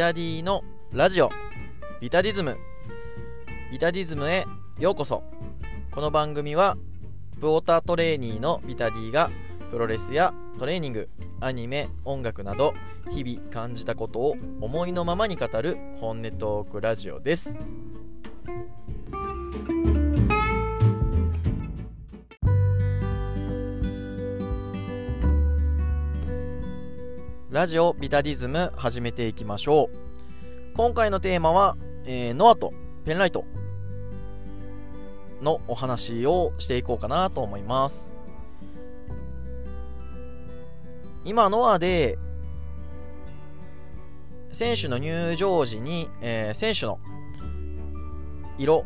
タディのラジオ。ビタディズム。ビタディズムへようこそ。この番組はブォータートレーニーのビタディがプロレスやトレーニングアニメ音楽など日々感じたことを思いのままに語る本音トークラジオです。ラジオビタディズム始めていきましょう。今回のテーマは、えー、ノアとペンライトのお話をしていこうかなと思います。今ノアで選手の入場時に、えー、選手の色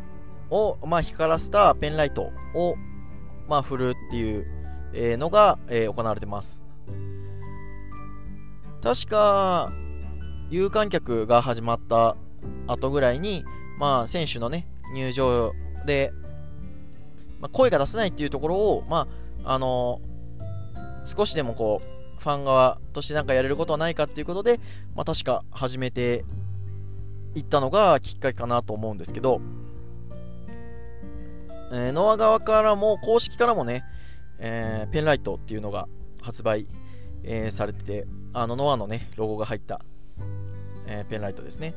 を、まあ、光らせたペンライトを、まあ、振るっていうのが、えー、行われてます。確か、有観客が始まった後ぐらいに、まあ、選手のね、入場で、まあ、声が出せないっていうところを、まあ、あのー、少しでもこう、ファン側としてなんかやれることはないかっていうことで、まあ、確か始めていったのがきっかけかなと思うんですけど、えー、ノア側からも、公式からもね、えー、ペンライトっていうのが発売、えー、されてて、あのノアのね、ロゴが入った、えー、ペンライトですね。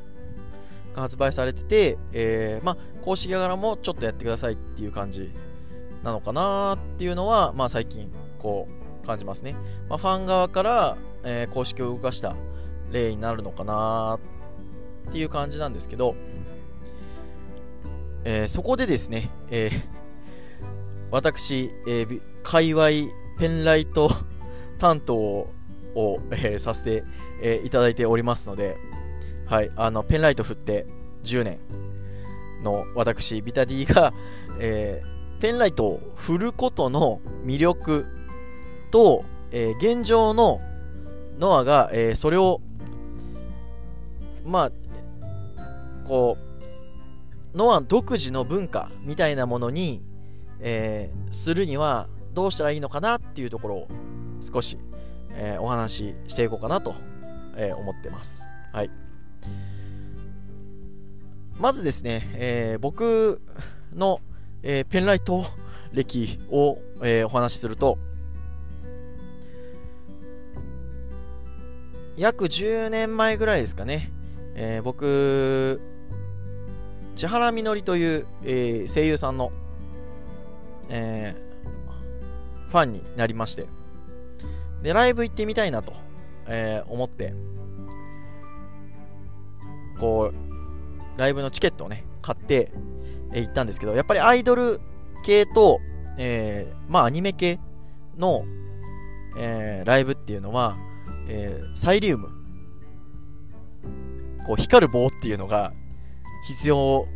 が発売されてて、えー、まあ、公式側からもちょっとやってくださいっていう感じなのかなっていうのは、まあ、最近、こう、感じますね。まあ、ファン側から、えー、公式を動かした例になるのかなっていう感じなんですけど、えー、そこでですね、えー、私、えー、界隈ペンライト担当を、えー、させて、えー、いただいておりますので、はい、あのペンライト振って10年の私、ビタディが、えー、ペンライトを振ることの魅力と、えー、現状のノアが、えー、それを、まあ、こう、ノア独自の文化みたいなものに、えー、するにはどうしたらいいのかなっていうところを少し、えー、お話ししていこうかなと、えー、思ってます。はい。まずですね、えー、僕の、えペンライト歴を、えお話しすると、約10年前ぐらいですかね、え僕、千原みのりという、え声優さんの、えファンになりまして、で、ライブ行ってみたいなと、えー、思って、こう、ライブのチケットをね、買って、えー、行ったんですけど、やっぱりアイドル系と、えー、まあアニメ系の、えー、ライブっていうのは、えー、サイリウム、こう光る棒っていうのが必要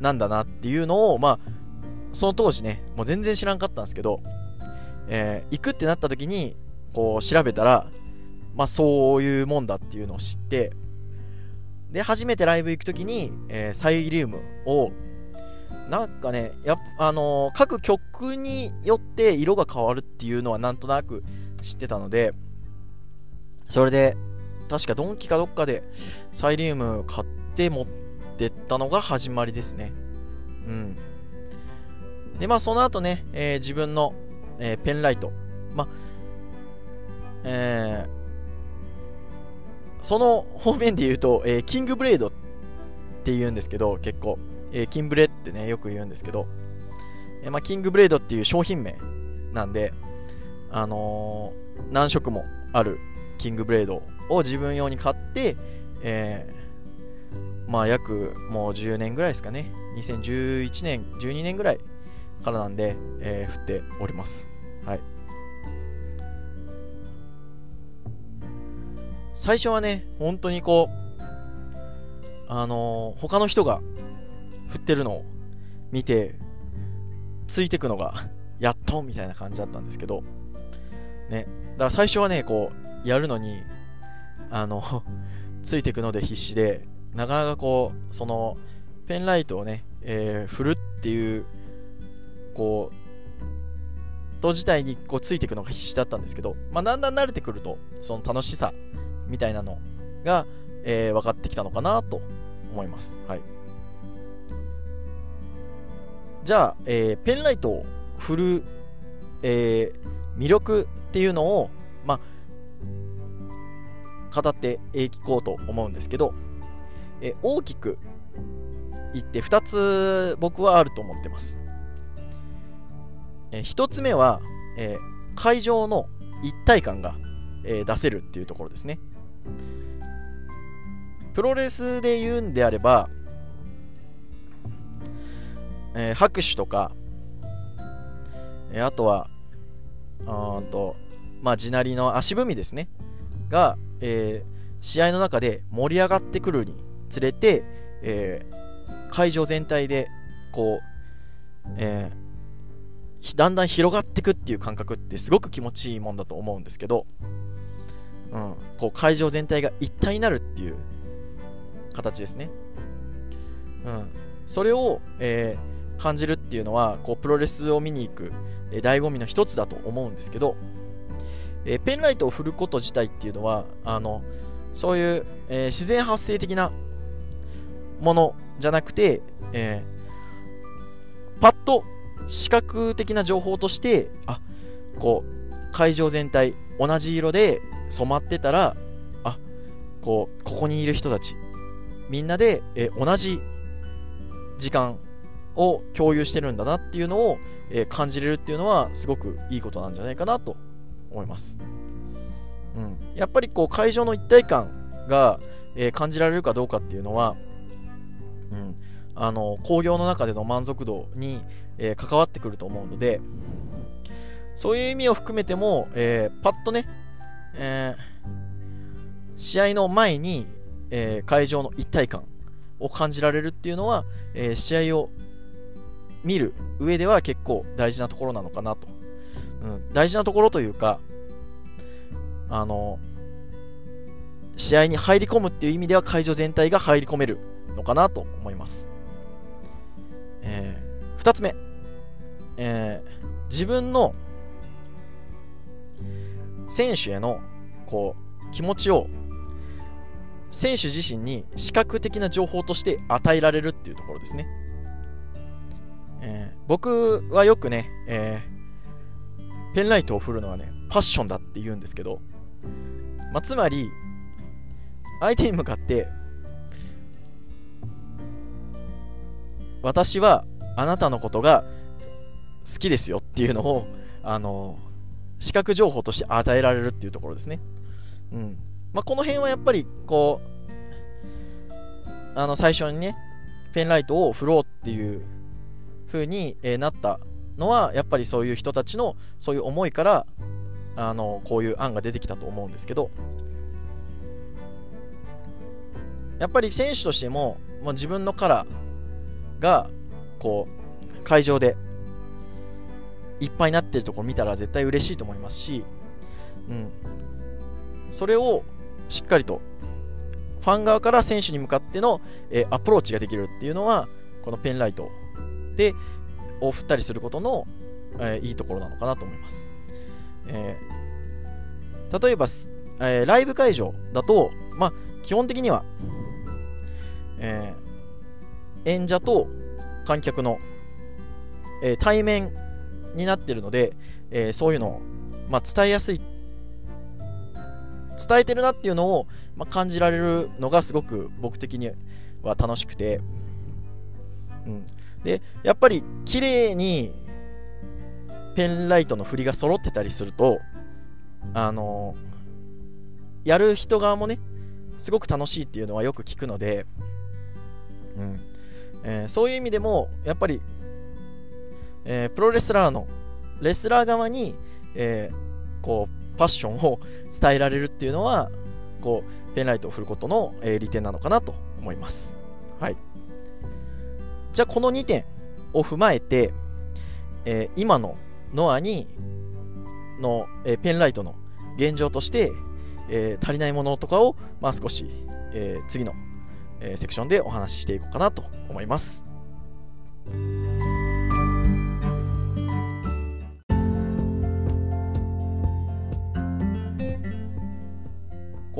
なんだなっていうのを、まあ、その当時ね、もう全然知らんかったんですけど、えー、行くってなった時に、こう調べたら、まあそういうもんだっていうのを知って、で、初めてライブ行くときに、えー、サイリウムを、なんかね、やあのー、各曲によって色が変わるっていうのはなんとなく知ってたので、それで、確かドンキかどっかでサイリウム買って持ってったのが始まりですね。うん。で、まあその後ね、えー、自分の、え、ペンライト。まあえー、その方面で言うと、えー、キングブレードって言うんですけど、結構、えー、キンブレってね、よく言うんですけど、え、まあ、キングブレードっていう商品名なんで、あの、何色もあるキングブレードを自分用に買って、え、まあ、約もう10年ぐらいですかね、2011年、12年ぐらいからなんで、えー、振っております。はい。最初はね、本当にこう、あのー、他の人が振ってるのを見て、ついてくのが、やっとみたいな感じだったんですけど、ね、だから最初はね、こう、やるのに、あの、ついてくので必死で、なかなかこう、その、ペンライトをね、えー、振るっていう、こう、と自体にこうついていくのが必死だったんですけど、まあ、だんだん慣れてくると、その楽しさみたいなのが、えー、分かってきたのかなと思います。はい。じゃあ、えー、ペンライトを振る、えー、魅力っていうのを、まあ、語っていこうと思うんですけど、えー、大きく言って2つ僕はあると思ってます。えー、1つ目は、えー、会場の一体感が、えー、出せるっていうところですね。プロレスで言うんであれば、えー、拍手とか、えー、あとは、あと、まあ、地鳴りの足踏みですね。が、えー、試合の中で盛り上がってくるにつれて、えー、会場全体で、こう、えー、だんだん広がってくっていう感覚ってすごく気持ちいいもんだと思うんですけど、うん、こう会場全体が一体になるっていう形ですね。うん、それを、えー、感じるっていうのはこうプロレスを見に行く、えー、醍醐味の一つだと思うんですけど、えー、ペンライトを振ること自体っていうのはあのそういう、え、自然発生的なものじゃなくて、えー、パッと視覚的な情報としてあこう会場全体同じ色で染まってたらあこうここにいる人たちみんなで、え、同じ時間を共有してるんだなっていうのを、え、感じれるっていうのはすごくいいことなんじゃないかなと思います。うん、やっぱりこう会場の一体感が、えー、感じられるかどうかっていうのは、うん、あの興行の中での満足度に、えー、関わってくると思うのでそういう意味を含めても、えー、パッとね、え試合の前に、え会場の一体感を感じられるっていうのは、え試合を見る上では結構大事なところなのかなと。うん、大事なところというか、あの、試合に入り込むっていう意味では会場全体が入り込めるのかなと思います。えー、2つ目、えー、自分の選手へのこう気持ちを選手自身に視覚的な情報として与えられるっていうところですね。えー、僕はよくね、えー、ペンライトを振るのはね、パッションだって言うんですけど、まあ、つまり、相手に向かって、私はあなたのことが好きですよっていうのを、あの視覚情報として与えられるっていうところですね。うん。まあ、この辺はやっぱり、こう、あの、最初にね、ペンライトを振ろうっていう風に、えなったのはやっぱりそういう人たちのそういう思いからあのこういう案が出てきたと思うんですけどやっぱり選手としても、まあ、自分のカラーがこう会場でいっぱいになってるところ見たら絶対嬉しいと思いますし、うん、それをしっかりとファン側から選手に向かっての、えー、アプローチができるっていうのはこのペンライトでを振ったりすることの、えー、いいところなのかなと思います。えー、例えば、え、ライブ会場だと、まあ、基本的には、え、演者と観客の、え、対面になってるので、えー、そういうのを、まあ、伝えやすい伝えてるなっていうのを、まあ、感じられるのがすごく僕的には楽しくて、うん、で、やっぱり綺麗にペンライトの振りが揃ってたりすると、あのー、やる人側もね、すごく楽しいっていうのはよく聞くので、うん。えー、そういう意味でも、やっぱり、えー、プロレスラーの、レスラー側に、えー、こう、パッションを伝えられるっていうのは、こう、ペンライトを振ることの、えー、利点なのかなと思います。はい。じゃあこの2点を踏まえて、えー、今のノアにの、えー、ペンライトの現状として、えー、足りないものとかを、まあ、少し、え次の、えセクションでお話ししていこうかなと思います。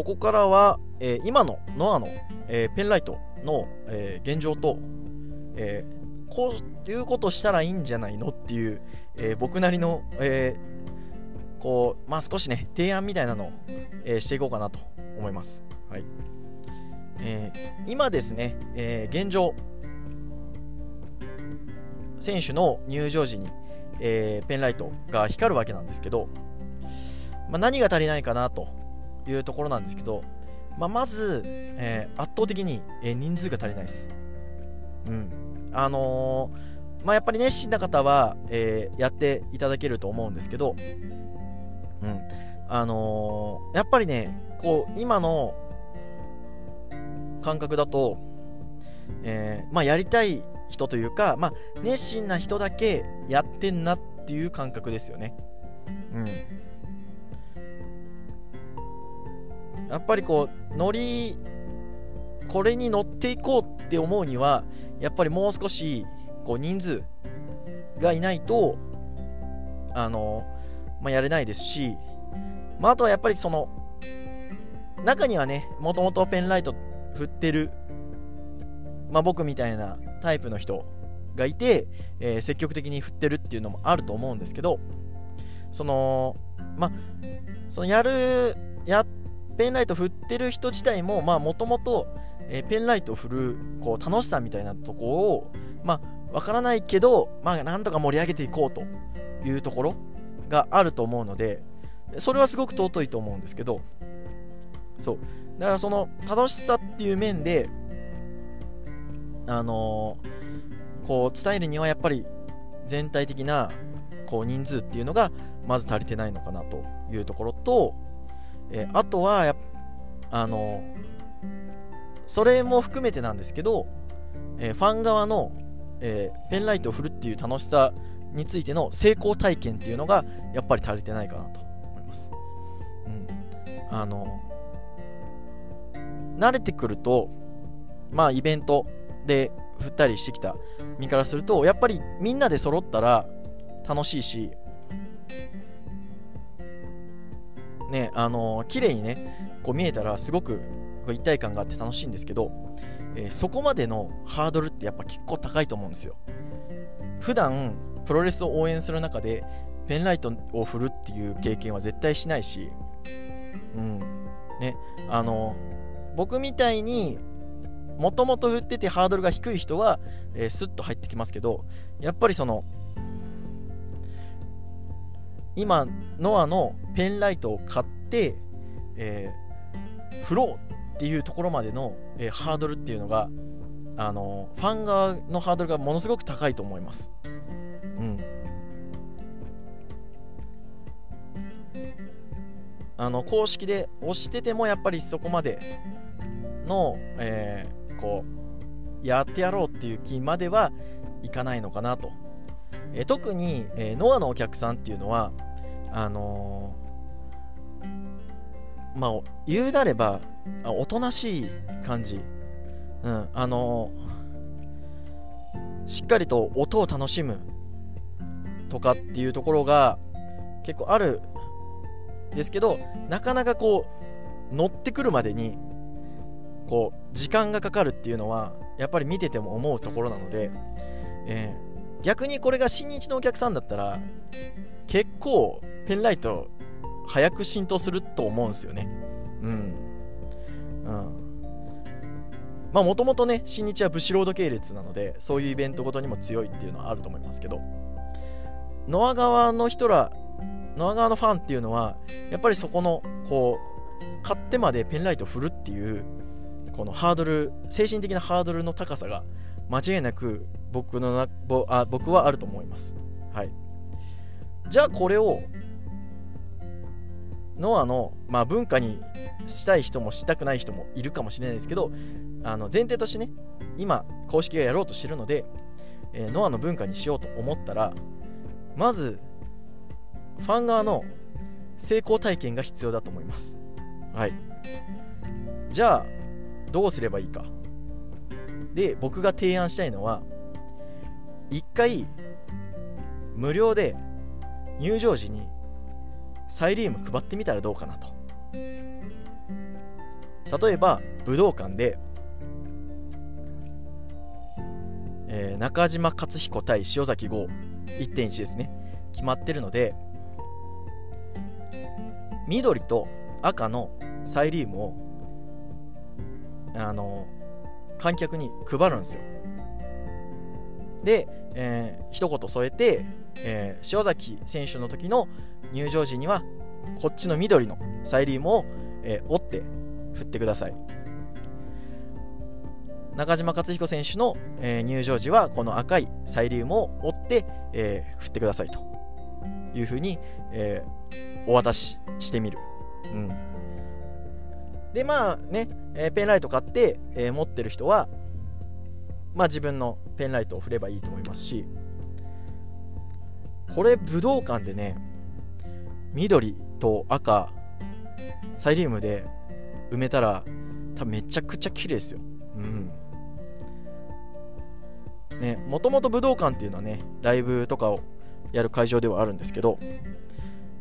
ここからは、えー、今のノアの、えー、ペンライトの、えー、現状と、えこういうことしたらいいんじゃないのっていう、え僕なりの、えこう、まあ少しね、提案みたいなのを、えしていこうかなと思います。はい。え今ですね、え現状、選手の入場時に、え、ペンライトが光るわけなんですけど、まあ、何が足りないかなというところなんですけど、まあ、まず、えー、圧倒的に、え人数が足りないです。うん。あのー、まあ、やっぱり熱心な方は、えやっていただけると思うんですけど、うん。あのやっぱりね、こう、今の感覚だと、えまあ、やりたい人というか、まあ、熱心な人だけやってんなっていう感覚ですよね。うん。やっぱりこう、ノリ、これに乗っていこうって思うには、やっぱりもう少し、こう、人数がいないと、あの、まあ、やれないですし、まあ、あとはやっぱりその、中にはね、もともとペンライト振ってる、まあ、僕みたいなタイプの人がいて、えー、積極的に振ってるっていうのもあると思うんですけど、その、まあ、そのやる、や、ペンライト振ってる人自体も、まあ、もともと、え、ペンライト振る、こう、楽しさみたいなとこを、まあ、わからないけど、まあ、なんとか盛り上げていこうというところがあると思うので、それはすごく尊いと思うんですけど、そう。だからその楽しさっていう面で、あのー、こう伝えるにはやっぱり全体的なこう人数っていうのがまず足りてないのかなというところと、えー、あとはやあのそれも含めてなんですけど、えー、ファン側の、えー、ペンライトを振るっていう楽しさについての成功体験っていうのがやっぱり足りてないかなと思います。うん、あの慣れてくるとまあイベントで振ったりしてきた身からするとやっぱりみんなで揃ったら楽しいしねあの綺麗にねこう見えたらすごく一体感があって楽しいんですけど、えー、そこまでのハードルってやっぱ結構高いと思うんですよ。普段プロレスを応援する中でペンライトを振るっていう経験は絶対しないしうん。ねあの僕みたいにもともと振っててハードルが低い人は、えー、スッと入ってきますけどやっぱりその今ノアのペンライトを買って、えー、振ろうっていうところまでの、えー、ハードルっていうのがあのファン側のハードルがものすごく高いと思います。うん、あの公式で押しててもやっぱりそこまでの、えー、こうやってやろうっていう気まではいかないのかなと、え、特に、え、ノアのお客さんっていうのはあのー、まあ言うなればおとなしい感じ。うんあのしっかりと音を楽しむとかっていうところが結構あるですけどなかなかこう乗ってくるまでにこう時間がかかるっていうのはやっぱり見てても思うところなので、えー、逆にこれが新日のお客さんだったら結構ペンライト早く浸透すると思うんですよね。うん。うん。まあもともとね新日はブシロード系列なのでそういうイベントごとにも強いっていうのはあると思いますけど。ノア側の人らノア側のファンっていうのはやっぱりそこのこう買ってまでペンライト振るっていうこのハードル精神的なハードルの高さが間違いなく僕のなぼあ僕はあると思います。はい。じゃあこれをノアの、まあ、文化にしたい人もしたくない人もいるかもしれないですけどあの前提としてね今公式がやろうとしてるので、えー、ノアの文化にしようと思ったらまずファン側の成功体験が必要だと思います。はい。じゃあどうすればいいか。で僕が提案したいのは一回無料で入場時にサイリウム配ってみたらどうかなと。例えば武道館で、えー、中島克彦対塩崎豪1.1ですね。決まってるので緑と赤のサイリウムをあの観客に配るんですよ。で、えー、一言添えて、えー、塩崎選手の時の入場時にはこっちの緑のサイリウムを、えー、折って振ってください。中島克彦選手の、えー、入場時はこの赤いサイリウムを折って、えー、振ってくださいと。いうふうに、えー、お渡ししてみる、うん、でまあね、えペンライト買って、え持ってる人はまあ自分のペンライトを振ればいいと思いますしこれ武道館でね緑と赤サイリウムで埋めたら多分めちゃくちゃ綺麗ですよ。うん。ねもともと武道館っていうのはねライブとかをやる会場ではあるんですけど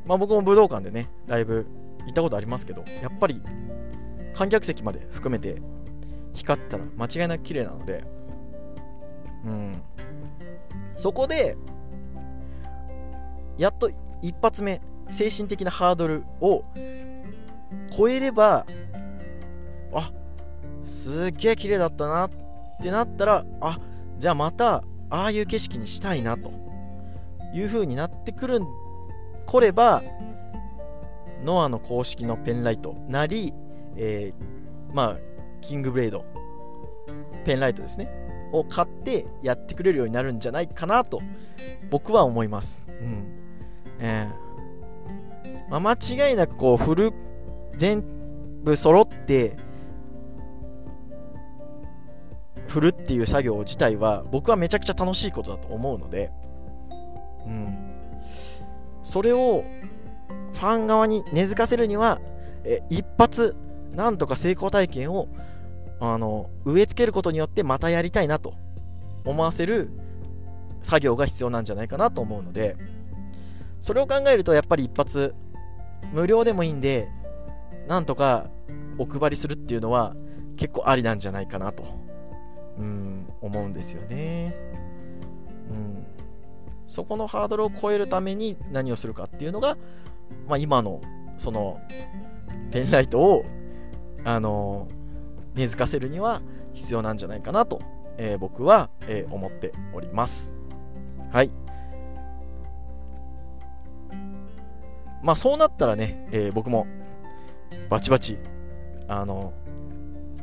まあ僕も武道館でねライブ行ったことありますけどやっぱり観客席まで含めて光ったら間違いなく綺麗なのでうん。そこでやっと一発目精神的なハードルを超えればあすっげえ綺麗だったなってなったらあじゃあまたああいう景色にしたいなという風になってくるこればノアの公式のペンライトなり、えー、まあキングブレイドペンライトですね。を買ってやってくれるようになるんじゃないかなと僕は思います。うん。えーまあ、間違いなくこうフル全部揃って振るっていう作業自体は僕はめちゃくちゃ楽しいことだと思うので、うん、それをファン側に根付かせるにはえ一発なんとか成功体験をあの植え付けることによってまたやりたいなと思わせる作業が必要なんじゃないかなと思うのでそれを考えるとやっぱり一発無料でもいいんでなんとかお配りするっていうのは結構ありなんじゃないかなとうん思うんですよね。うん。そこのハードルを超えるために何をするかっていうのが、まあ、今のそのペンライトをあの根付かせるには必要なんじゃないかなと、えー、僕は、えー、思っております。はい。まあそうなったらね、えー、僕もバチバチ、あの、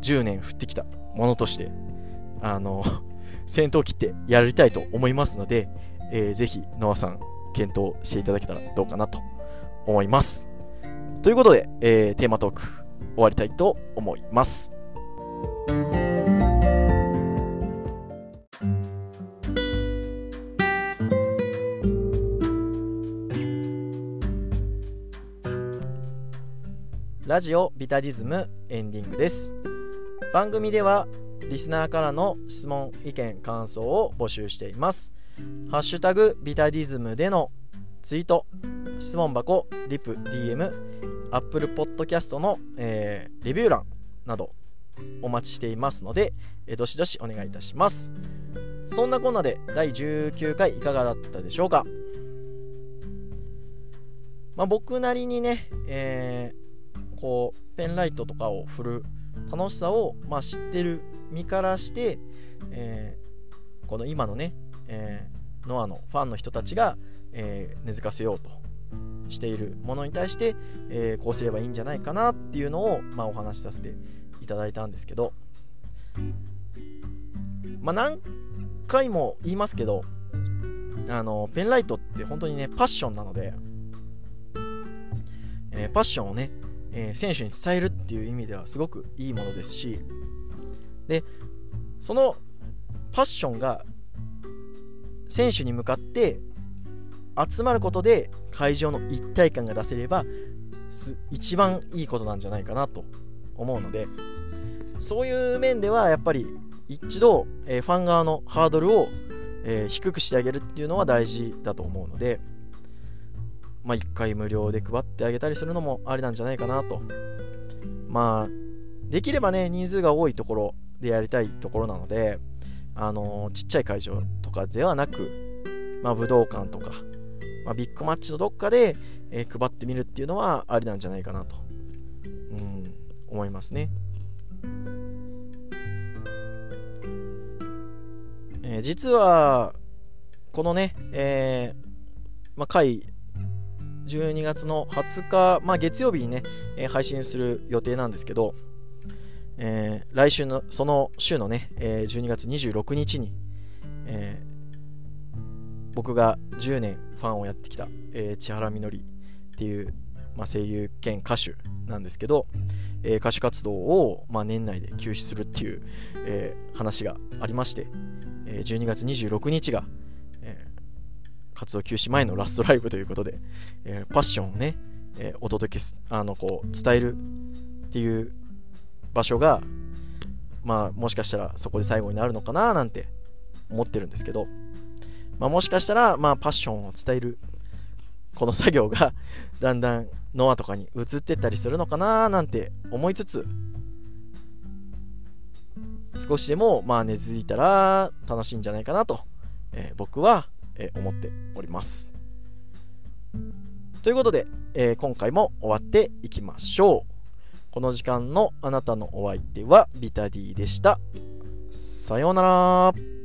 10年降ってきたものとして、あの、先頭切ってやりたいと思いますので、えー、ぜひ、ノアさん、検討していただけたらどうかなと思います。ということで、えー、テーマトーク終わりたいと思います。ラジオビタディズムエンディングです。番組ではリスナーからの質問意見感想を募集しています。ハッシュタグビタディズムでのツイート質問箱リプ DM アップルポッドキャストの、えー、レビュー欄などお待ちしていますので、えどしどしお願いいたします。そんなこんなで第19回いかがだったでしょうか？まあ、僕なりにね、えー、こう、ペンライトとかを振る楽しさを、まあ、知ってる身からして、えー、この今のね、えー、ノアのファンの人たちが、え根付かせようとしているものに対して、えこうすればいいんじゃないかなっていうのを、まあ、お話しさせていただいたんですけど、まあ、何回も言いますけど、あの、ペンライトって本当にね、パッションなので、えー、パッションをね、えー、選手に伝えるっていう意味ではすごくいいものですし、で、そのパッションが選手に向かって集まることで会場の一体感が出せれば一番いいことなんじゃないかなと思うのでそういう面ではやっぱり一度、えー、ファン側のハードルを、えー、低くしてあげるっていうのは大事だと思うので、まあ、1回無料で配ってあげたりするのもありなんじゃないかなと。まあ、できればね、人数が多いところでやりたいところなので、あのー、ちっちゃい会場とかではなく、まあ、武道館とか、まあ、ビッグマッチのどっかで、えー、配ってみるっていうのはありなんじゃないかなと、うん、思いますね。えー、実は、このね、えー、まあ、回、12月の20日、まあ、月曜日にね、えー、配信する予定なんですけど、えー、来週の、その週のね、えー、12月26日に、えー、僕が10年ファンをやってきた、えー、千原みのりっていう、まあ、声優兼歌手なんですけど、えー、歌手活動を、まあ、年内で休止するっていう、えー、話がありまして、えー、12月26日が、活動休止前のラストライブということで、えー、パッションをね、えー、お届けすあのこう伝えるっていう場所がまあもしかしたらそこで最後になるのかななんて思ってるんですけど、まあ、もしかしたらまあパッションを伝えるこの作業が だんだんノアとかに移ってったりするのかななんて思いつつ少しでもまあ根付いたら楽しいんじゃないかなと、えー、僕は、え、思っております。ということで、えー、今回も終わっていきましょう。この時間のあなたのお相手はビタディでした。さようなら。